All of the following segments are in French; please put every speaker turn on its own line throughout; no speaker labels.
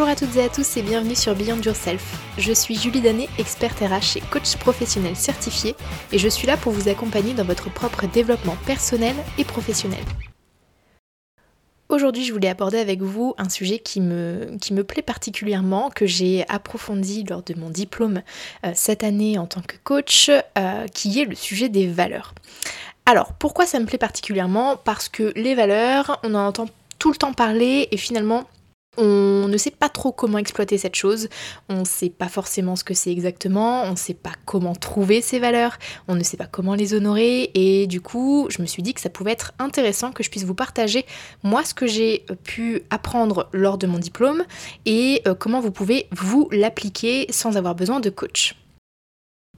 Bonjour à toutes et à tous et bienvenue sur Beyond Yourself. Je suis Julie Danet, experte RH et coach professionnel certifié et je suis là pour vous accompagner dans votre propre développement personnel et professionnel. Aujourd'hui, je voulais aborder avec vous un sujet qui me, qui me plaît particulièrement, que j'ai approfondi lors de mon diplôme euh, cette année en tant que coach, euh, qui est le sujet des valeurs. Alors, pourquoi ça me plaît particulièrement? Parce que les valeurs, on en entend tout le temps parler et finalement, on ne sait pas trop comment exploiter cette chose, on ne sait pas forcément ce que c'est exactement, on ne sait pas comment trouver ces valeurs, on ne sait pas comment les honorer. Et du coup je me suis dit que ça pouvait être intéressant que je puisse vous partager moi ce que j'ai pu apprendre lors de mon diplôme et euh, comment vous pouvez vous l'appliquer sans avoir besoin de coach.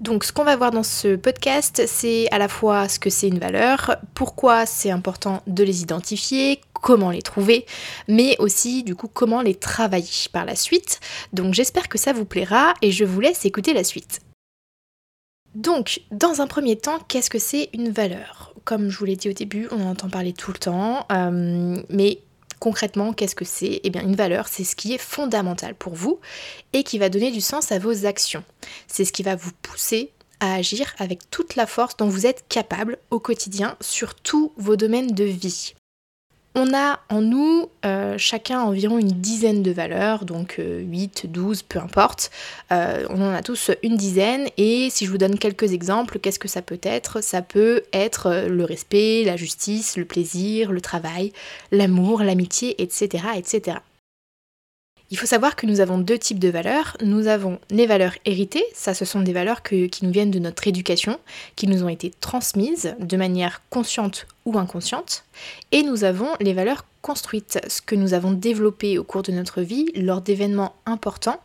Donc ce qu'on va voir dans ce podcast, c'est à la fois ce que c'est une valeur, pourquoi c'est important de les identifier, comment les trouver, mais aussi du coup comment les travailler par la suite. Donc j'espère que ça vous plaira et je vous laisse écouter la suite. Donc, dans un premier temps, qu'est-ce que c'est une valeur? Comme je vous l'ai dit au début, on en entend parler tout le temps, euh, mais Concrètement, qu'est-ce que c'est? Eh bien, une valeur, c'est ce qui est fondamental pour vous et qui va donner du sens à vos actions. C'est ce qui va vous pousser à agir avec toute la force dont vous êtes capable au quotidien sur tous vos domaines de vie. On a en nous euh, chacun environ une dizaine de valeurs, donc 8, euh, 12, peu importe. Euh, on en a tous une dizaine et si je vous donne quelques exemples, qu'est-ce que ça peut être? Ça peut être le respect, la justice, le plaisir, le travail, l'amour, l'amitié, etc., etc. Il faut savoir que nous avons deux types de valeurs. Nous avons les valeurs héritées, ça ce sont des valeurs qui nous viennent de notre éducation, qui nous ont été transmises de manière consciente ou inconsciente. Et nous avons les valeurs construites, ce que nous avons développé au cours de notre vie lors d'événements importants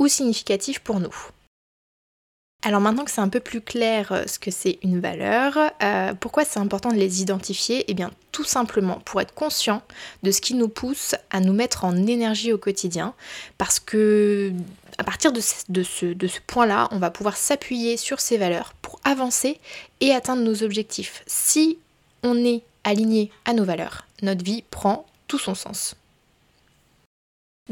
ou significatifs pour nous. Alors maintenant que c'est un peu plus clair euh, ce que c'est une valeur, euh, pourquoi c'est important de les identifier? Eh bien tout simplement pour être conscient de ce qui nous pousse à nous mettre en énergie au quotidien, parce que à partir de ce, de ce point-là, on va pouvoir s'appuyer sur ces valeurs pour avancer et atteindre nos objectifs. Si on est aligné à nos valeurs, notre vie prend tout son sens.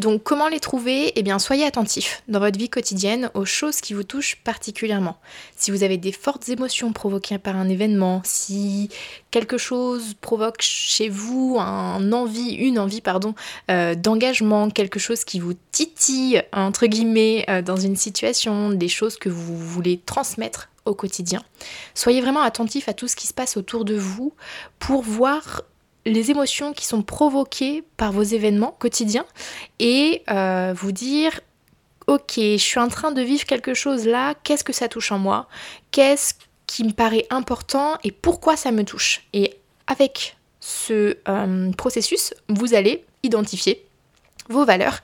Donc comment les trouver? Eh bien soyez attentifs dans votre vie quotidienne aux choses qui vous touchent particulièrement. Si vous avez des fortes émotions provoquées par un événement, si quelque chose provoque chez vous un envie, une envie pardon, euh, d'engagement, quelque chose qui vous titille entre guillemets euh, dans une situation, des choses que vous voulez transmettre au quotidien. Soyez vraiment attentifs à tout ce qui se passe autour de vous pour voir les émotions qui sont provoquées par vos événements quotidiens et euh, vous dire ok, je suis en train de vivre quelque chose là, qu'est-ce que ça touche en moi Qu'est-ce qui me paraît important et pourquoi ça me touche. Et avec ce euh, processus, vous allez identifier vos valeurs,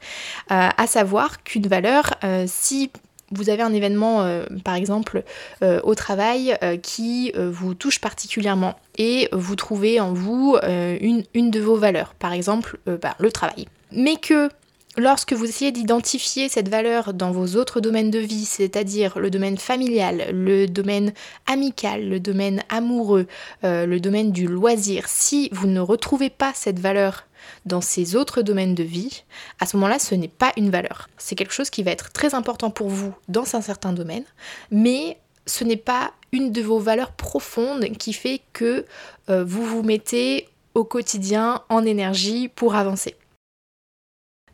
euh, à savoir qu'une valeur, si vous avez un événement, euh, par exemple, euh, au travail euh, qui vous touche particulièrement et vous trouvez en vous une, une, de vos valeurs, par exemple bah, le travail. Mais que lorsque vous essayez d'identifier cette valeur dans vos autres domaines de vie, c'est-à-dire le domaine familial, le domaine amical, le domaine amoureux, le domaine du loisir, si vous ne retrouvez pas cette valeur dans ces autres domaines de vie, à ce moment-là, ce n'est pas une valeur. C'est quelque chose qui va être très important pour vous dans un certain domaine, mais ce n'est pas une de vos valeurs profondes qui fait que euh, vous vous mettez au quotidien en énergie pour avancer.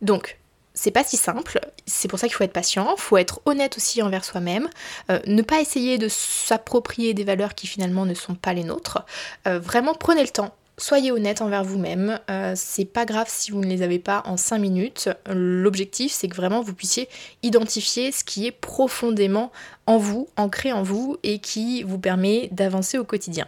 Donc, c'est pas si simple, c'est pour ça qu'il faut être patient, faut être honnête aussi envers soi-même, euh, ne pas essayer de s'approprier des valeurs qui finalement ne sont pas les nôtres. Euh, vraiment prenez le temps Soyez honnête envers vous-même, euh, c'est pas grave si vous ne les avez pas en 5 minutes. L'objectif c'est que vraiment vous puissiez identifier ce qui est profondément en vous, ancré en vous et qui vous permet d'avancer au quotidien.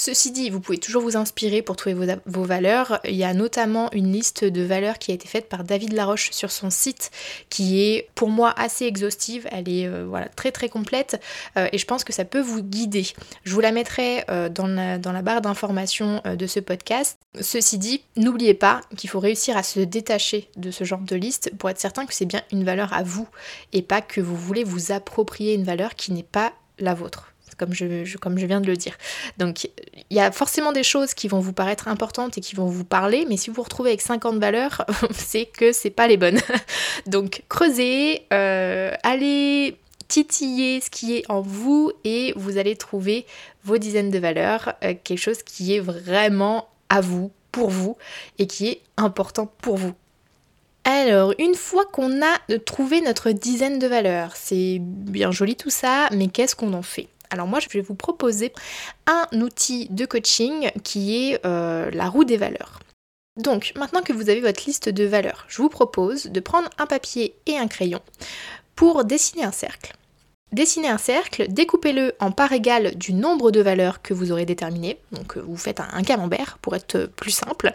Ceci dit, vous pouvez toujours vous inspirer pour trouver vos, valeurs. Il y a notamment une liste de valeurs qui a été faite par David Laroche sur son site, qui est pour moi assez exhaustive. Elle est euh, voilà, très très complète euh, et je pense que ça peut vous guider. Je vous la mettrai euh, dans, la, dans, la, barre d'information de ce podcast. Ceci dit, n'oubliez pas qu'il faut réussir à se détacher de ce genre de liste pour être certain que c'est bien une valeur à vous et pas que vous voulez vous approprier une valeur qui n'est pas la vôtre comme je, comme je viens de le dire. Donc il y a forcément des choses qui vont vous paraître importantes et qui vont vous parler, mais si vous vous retrouvez avec 50 valeurs, c'est que c'est pas les bonnes. Donc creusez, euh, allez titiller ce qui est en vous et vous allez trouver vos dizaines de valeurs, euh, quelque chose qui est vraiment à vous, pour vous et qui est important pour vous. Alors, une fois qu'on a trouvé notre dizaine de valeurs, c'est bien joli tout ça, mais qu'est-ce qu'on en fait? Alors moi, je vais vous proposer un outil de coaching qui est euh, la roue des valeurs. Donc, maintenant que vous avez votre liste de valeurs, je vous propose de prendre un papier et un crayon pour dessiner un cercle. Dessinez un cercle, découpez-le en parts égales du nombre de valeurs que vous aurez déterminé. Donc euh, vous faites un, camembert pour être plus simple.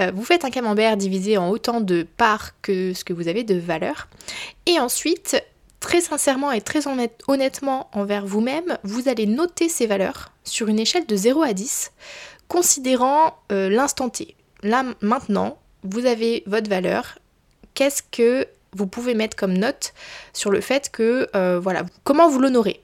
Euh, vous faites un camembert divisé en autant de parts que ce que vous avez de valeurs. Et ensuite, très sincèrement et très honnêtement envers vous-même, vous allez noter ces valeurs sur une échelle de 0 à 10, considérant euh, l'instant T. Là, maintenant, vous avez votre valeur. Qu'est-ce que vous pouvez mettre comme note sur le fait que, euh, voilà, comment vous l'honorez?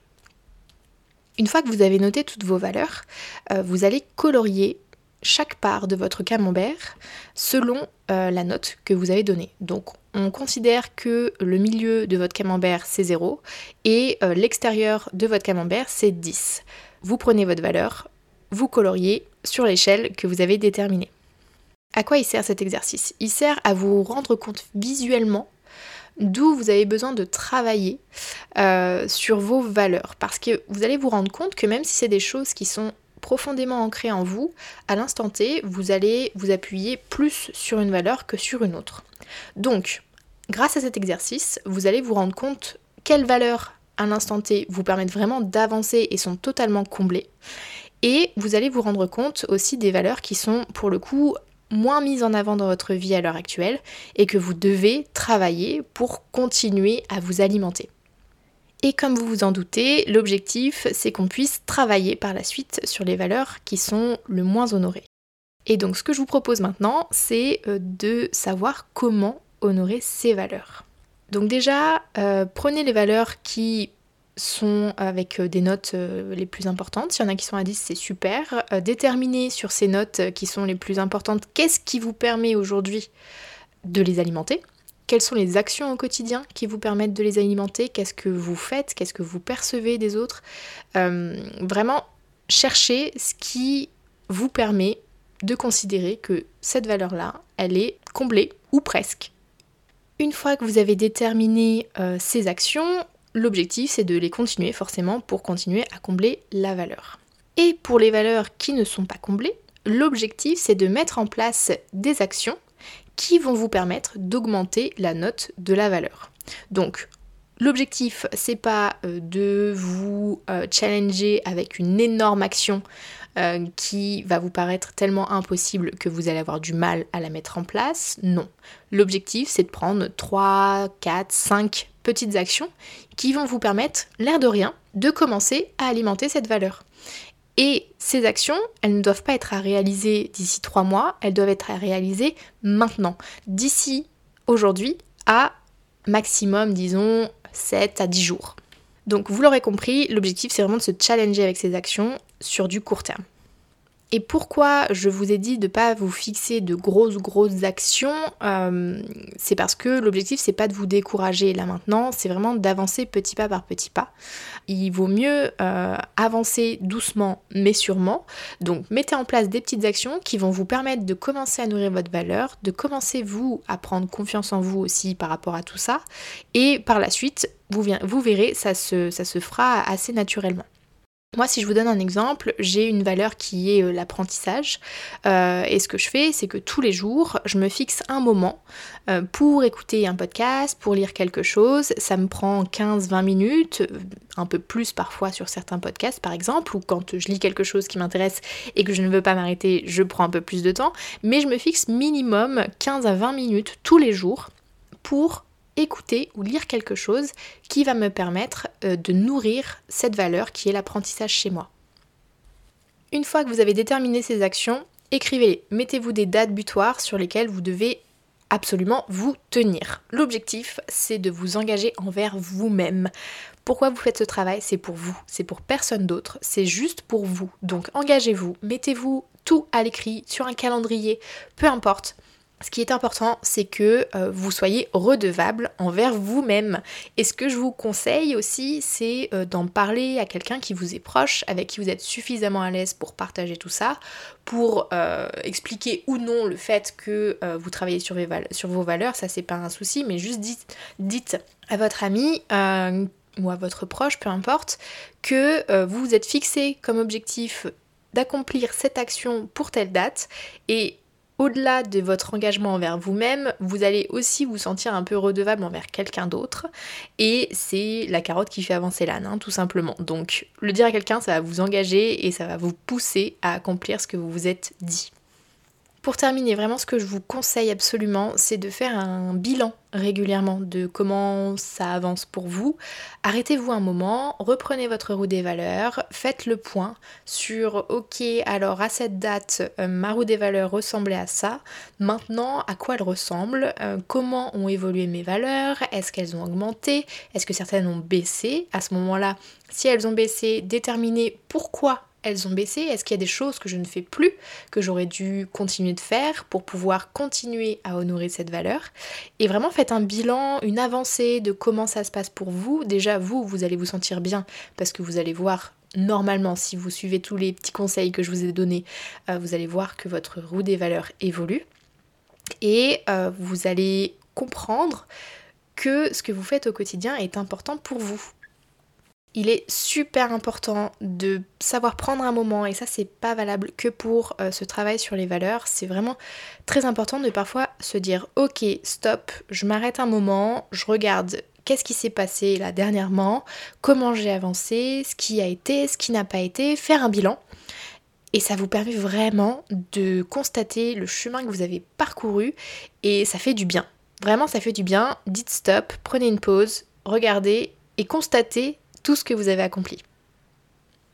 Une fois que vous avez noté toutes vos valeurs, euh, vous allez colorier chaque part de votre camembert selon euh, la note que vous avez donnée. Donc on considère que le milieu de votre camembert c'est 0 et l'extérieur de votre camembert c'est 10. Vous prenez votre valeur, vous coloriez sur l'échelle que vous avez déterminée. À quoi il sert cet exercice? Il sert à vous rendre compte visuellement D'où vous avez besoin de travailler euh, sur vos valeurs. Parce que vous allez vous rendre compte que même si c'est des choses qui sont profondément ancrées en vous, à l'instant T, vous allez vous appuyer plus sur une valeur que sur une autre. Donc, grâce à cet exercice, vous allez vous rendre compte quelles valeurs à l'instant T vous permettent vraiment d'avancer et sont totalement comblées. Et vous allez vous rendre compte aussi des valeurs qui sont pour le coup moins mise en avant dans votre vie à l'heure actuelle et que vous devez travailler pour continuer à vous alimenter. Et comme vous vous en doutez, l'objectif c'est qu'on puisse travailler par la suite sur les valeurs qui sont le moins honorées. Et donc ce que je vous propose maintenant, c'est euh, de savoir comment honorer ces valeurs. Donc déjà, euh, prenez les valeurs qui sont avec euh, des notes les plus importantes. S'il y en a qui sont à 10, c'est super. Déterminez sur ces notes qui sont les plus importantes qu'est-ce qui vous permet aujourd'hui de les alimenter. Quelles sont les actions au quotidien qui vous permettent de les alimenter? Qu'est-ce que vous faites? Qu'est-ce que vous percevez des autres? Vraiment, cherchez ce qui vous permet de considérer que cette valeur-là, elle est comblée ou presque. Une fois que vous avez déterminé ces actions, L'objectif, c'est de les continuer forcément pour continuer à combler la valeur. Et pour les valeurs qui ne sont pas comblées, l'objectif, c'est de mettre en place des actions qui vont vous permettre d'augmenter la note de la valeur. Donc, l'objectif, c'est pas euh, de vous euh, challenger avec une énorme action euh, qui va vous paraître tellement impossible que vous allez avoir du mal à la mettre en place. Non. L'objectif, c'est de prendre 3, 4, 5 petites actions qui vont vous permettre, l'air de rien, de commencer à alimenter cette valeur. Et ces actions, elles ne doivent pas être à réaliser d'ici 3 mois, elles doivent être à réaliser maintenant, d'ici aujourd'hui à maximum, disons, 7 à 10 jours. Donc vous l'aurez compris, l'objectif c'est vraiment de se challenger avec ces actions sur du court terme. Et pourquoi je vous ai dit de ne pas vous fixer de grosses grosses actions euh, C'est parce que l'objectif c'est pas de vous décourager là maintenant, c'est vraiment d'avancer petit pas par petit pas. Il vaut mieux euh, avancer doucement mais sûrement. Donc mettez en place des petites actions qui vont vous permettre de commencer à nourrir votre valeur, de commencer vous à prendre confiance en vous aussi par rapport à tout ça. Et par la suite, vous, verrez, ça se fera assez naturellement. Moi, si je vous donne un exemple, j'ai une valeur qui est euh, l'apprentissage. Euh, et ce que je fais, c'est que tous les jours, je me fixe un moment euh, pour écouter un podcast, pour lire quelque chose. Ça me prend 15-20 minutes, un peu plus parfois sur certains podcasts par exemple, ou quand je lis quelque chose qui m'intéresse et que je ne veux pas m'arrêter, je prends un peu plus de temps. Mais je me fixe minimum 15 à 20 minutes tous les jours pour écouter ou lire quelque chose qui va me permettre de nourrir cette valeur qui est l'apprentissage chez moi. Une fois que vous avez déterminé ces actions, écrivez-les. Mettez-vous des dates butoirs sur lesquelles vous devez absolument vous tenir. L'objectif, c'est de vous engager envers vous-même Pourquoi vous faites ce travail? C'est pour vous, c'est pour personne d'autre, c'est juste pour vous. Donc engagez-vous, mettez-vous tout à l'écrit, sur un calendrier, peu importe. Ce qui est important, c'est que euh, vous soyez redevable envers vous-même. Et ce que je vous conseille aussi, c'est euh, d'en parler à quelqu'un qui vous est proche, avec qui vous êtes suffisamment à l'aise pour partager tout ça, pour euh, expliquer ou non le fait que vous travaillez sur, vos valeurs, ça c'est pas un souci, mais juste dites, dites à votre ami ou à votre proche, peu importe, que vous vous êtes fixé comme objectif d'accomplir cette action pour telle date et au-delà de votre engagement envers vous-même, vous allez aussi vous sentir un peu redevable envers quelqu'un d'autre. Et c'est la carotte qui fait avancer l'âne, hein, tout simplement. Donc le dire à quelqu'un, ça va vous engager et ça va vous pousser à accomplir ce que vous vous êtes dit. Pour terminer, vraiment ce que je vous conseille absolument, c'est de faire un bilan régulièrement de comment ça avance pour vous. Arrêtez-vous un moment, reprenez votre roue des valeurs, faites le point sur ok, alors à cette date, euh, ma roue des valeurs ressemblait à ça. Maintenant, à quoi elle ressemble? Euh, Comment ont évolué mes valeurs? Est-ce qu'elles ont augmenté? Est-ce que certaines ont baissé? À ce moment-là, si elles ont baissé, déterminez pourquoi elles ont baissé Est-ce qu'il y a des choses que je ne fais plus, que j'aurais dû continuer de faire pour pouvoir continuer à honorer cette valeur? Et vraiment faites un bilan, une avancée de comment ça se passe pour vous. Déjà, vous, vous allez vous sentir bien parce que vous allez voir normalement, si vous suivez tous les petits conseils que je vous ai donnés, euh, vous allez voir que votre roue des valeurs évolue. Et euh, vous allez comprendre que ce que vous faites au quotidien est important pour vous il est super important de savoir prendre un moment, et ça c'est pas valable que pour euh, ce travail sur les valeurs, c'est vraiment très important de parfois se dire ok stop, je m'arrête un moment, je regarde qu'est-ce qui s'est passé là dernièrement, comment j'ai avancé, ce qui a été, ce qui n'a pas été, faire un bilan. Et ça vous permet vraiment de constater le chemin que vous avez parcouru et ça fait du bien. Vraiment, ça fait du bien. Dites stop, prenez une pause, regardez et constatez ce que vous avez accompli.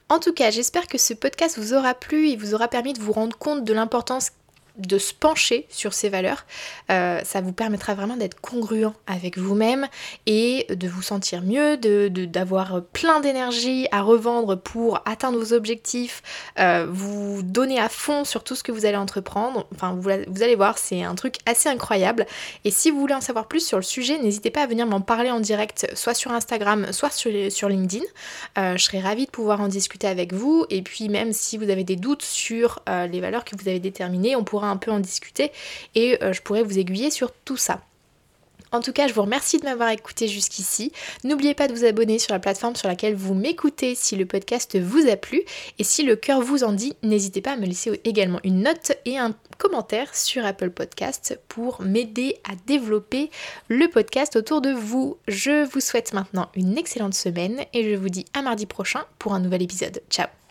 En tout cas, j'espère que ce podcast vous aura plu et vous aura permis de vous rendre compte de l'importance de se pencher sur ces valeurs. Euh, ça vous permettra vraiment d'être congruent avec vous-même et de vous sentir mieux, d'avoir de, plein d'énergie à revendre pour atteindre vos objectifs, euh, vous donner à fond sur tout ce que vous allez entreprendre. Enfin, vous, allez voir, c'est un truc assez incroyable. Et si vous voulez en savoir plus sur le sujet, n'hésitez pas à venir m'en parler en direct, soit sur Instagram, soit sur, LinkedIn. Euh, je serais ravie de pouvoir en discuter avec vous. Et puis même si vous avez des doutes sur les valeurs que vous avez déterminées, on pourra un peu en discuter et euh, je pourrais vous aiguiller sur tout ça. En tout cas, je vous remercie de m'avoir écouté jusqu'ici. N'oubliez pas de vous abonner sur la plateforme sur laquelle vous m'écoutez si le podcast vous a plu. Et si le cœur vous en dit, n'hésitez pas à me laisser également une note et un commentaire sur Apple Podcast pour m'aider à développer le podcast autour de vous. Je vous souhaite maintenant une excellente semaine et je vous dis à mardi prochain pour un nouvel épisode. Ciao